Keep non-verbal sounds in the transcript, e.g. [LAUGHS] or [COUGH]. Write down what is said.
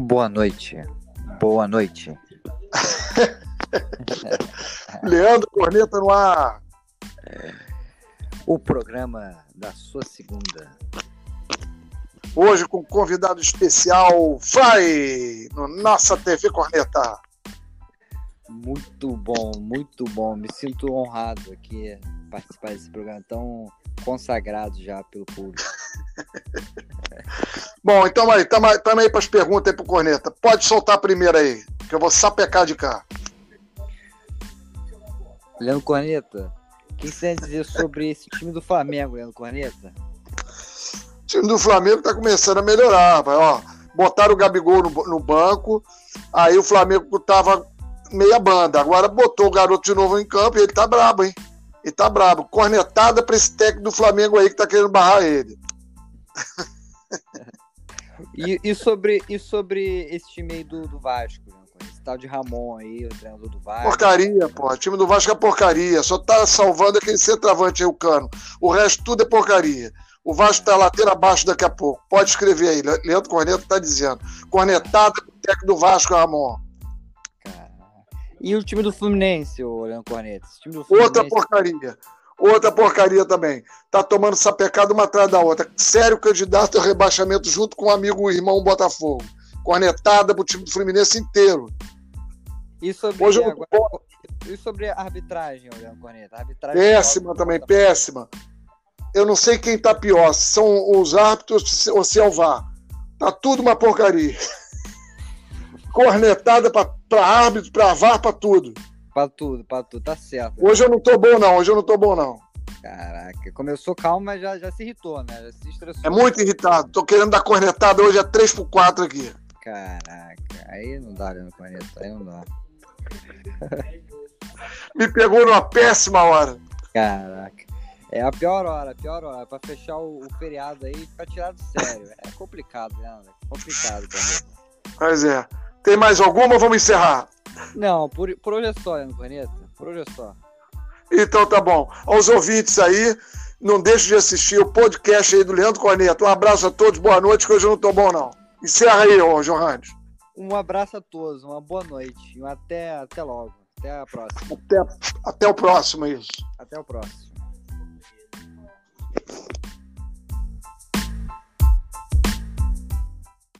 Boa noite. Boa noite. [LAUGHS] Leandro Corneta no ar. O programa da sua segunda. Hoje com convidado especial, Fly, no Nossa TV Corneta. Muito bom, muito bom. Me sinto honrado aqui participar desse programa tão consagrado já pelo público. [LAUGHS] Bom, então aí, tamo, tamo aí para as perguntas aí pro Corneta. Pode soltar a primeira aí, que eu vou sapecar de cá. Leandro Corneta, o que você tem a dizer sobre esse time do Flamengo, Leandro Corneta? O time do Flamengo tá começando a melhorar, rapaz. Ó, botaram o Gabigol no, no banco, aí o Flamengo tava meia banda. Agora botou o garoto de novo em campo e ele tá brabo, hein? Ele tá brabo. Cornetada pra esse técnico do Flamengo aí que tá querendo barrar ele. E, e, sobre, e sobre esse time aí do, do Vasco, né? esse tal de Ramon aí, o treinador do Vasco. Porcaria, pô. O time do Vasco é porcaria. Só tá salvando aquele centroavante aí, o cano. O resto tudo é porcaria. O Vasco tá lateira abaixo daqui a pouco. Pode escrever aí. Leandro Corneto tá dizendo. Cornetada com o técnico do Vasco, Ramon. E o time do Fluminense, o Leandro Corneto? Outra porcaria. Outra porcaria também. Tá tomando sapecada uma atrás da outra. Sério candidato ao rebaixamento junto com o amigo o irmão Botafogo. Cornetada pro time do Fluminense inteiro. E sobre, Hoje agora, e sobre a arbitragem, Leandro Corneta? Arbitragem péssima também, péssima. Eu não sei quem tá pior, se são os árbitros ou se é o VAR. Tá tudo uma porcaria. [LAUGHS] Cornetada para árbitro, para VAR, para tudo. Pra tudo, pra tudo, tá certo. Hoje eu não tô bom, não. Hoje eu não tô bom, não. Caraca, começou calmo, mas já, já se irritou, né? Já se estressou. É muito irritado. Tô querendo dar cornetada hoje a 3 por 4 aqui. Caraca, aí não dá, né, corneta, aí não dá. [LAUGHS] Me pegou numa péssima hora. Caraca. É a pior hora, a pior hora. Pra fechar o, o feriado aí ficar tirado sério. É complicado, né, André? Complicado também. Pois é. Tem mais alguma ou vamos encerrar? Não, por, por hoje é só, Leandro Corneta. Por hoje é só. Então tá bom. Aos ouvintes aí, não deixe de assistir o podcast aí do Leandro Corneta. Um abraço a todos, boa noite, que hoje eu não tô bom, não. Encerra aí, ô Johannes. Um abraço a todos, uma boa noite. Até, até logo. Até a próxima. Até, até o próximo, isso. Até o próximo.